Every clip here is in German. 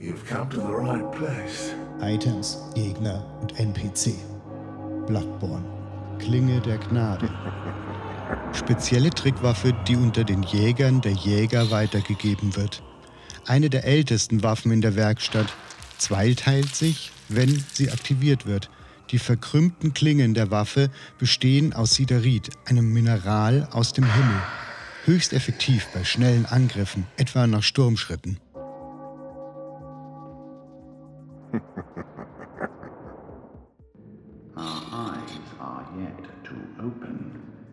right place. Items, Gegner und NPC. Bloodborne. Klinge der Gnade. Spezielle Trickwaffe, die unter den Jägern der Jäger weitergegeben wird. Eine der ältesten Waffen in der Werkstatt. Zweiteilt sich, wenn sie aktiviert wird. Die verkrümmten Klingen der Waffe bestehen aus Siderit, einem Mineral aus dem Himmel. Höchst effektiv bei schnellen Angriffen, etwa nach Sturmschritten. Our eyes are yet to open.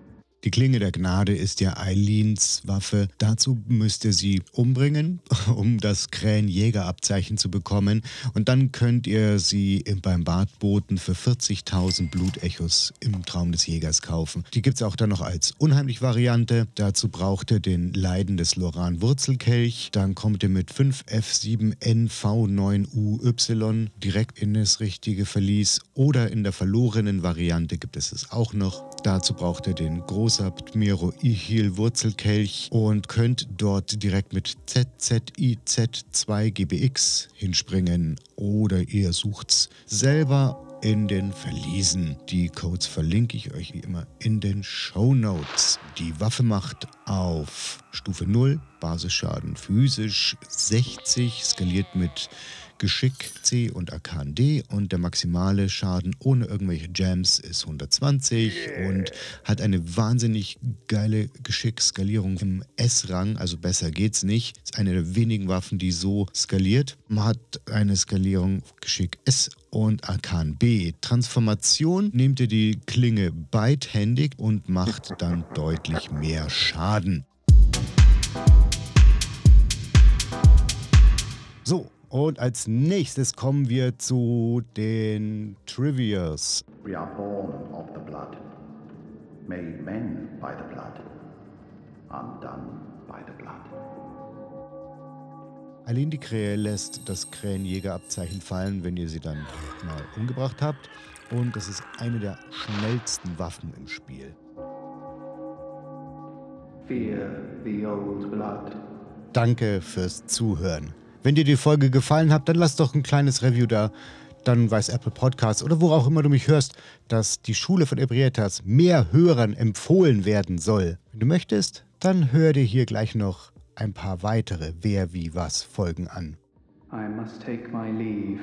Die Klinge der Gnade ist ja Eileens Waffe. Dazu müsst ihr sie umbringen, um das Krähenjägerabzeichen zu bekommen. Und dann könnt ihr sie beim Badboten für 40.000 Blutechos im Traum des Jägers kaufen. Die gibt es auch dann noch als unheimlich Variante. Dazu braucht ihr den Leiden des Loran Wurzelkelch. Dann kommt ihr mit 5F7NV9UY direkt in das richtige Verlies. Oder in der verlorenen Variante gibt es es auch noch. Dazu braucht ihr den großen Sabt Miro Ihil Wurzelkelch und könnt dort direkt mit ZZIZ2GBX hinspringen oder ihr sucht's selber in den Verliesen. Die Codes verlinke ich euch wie immer in den Show Notes. Die Waffe macht auf Stufe 0 Basisschaden physisch 60, skaliert mit Geschick C und Arkan D und der maximale Schaden ohne irgendwelche Jams ist 120 und hat eine wahnsinnig geile Geschick-Skalierung im S-Rang, also besser geht's nicht. Ist eine der wenigen Waffen, die so skaliert. Man hat eine Skalierung Geschick S und Arkan B. Transformation nehmt ihr die Klinge beidhändig und macht dann deutlich mehr Schaden. So, und als nächstes kommen wir zu den Trivias. We are born of the blood, made men by the blood, undone by the blood. Aline die Krähe lässt das Krähenjägerabzeichen fallen, wenn ihr sie dann mal umgebracht habt. Und das ist eine der schnellsten Waffen im Spiel. Fear the old blood. Danke fürs Zuhören. Wenn dir die Folge gefallen hat, dann lass doch ein kleines Review da. Dann weiß Apple Podcasts oder wo auch immer du mich hörst, dass die Schule von Ebrietas mehr Hörern empfohlen werden soll. Wenn du möchtest, dann hör dir hier gleich noch ein paar weitere Wer wie was Folgen an. I must take my leave.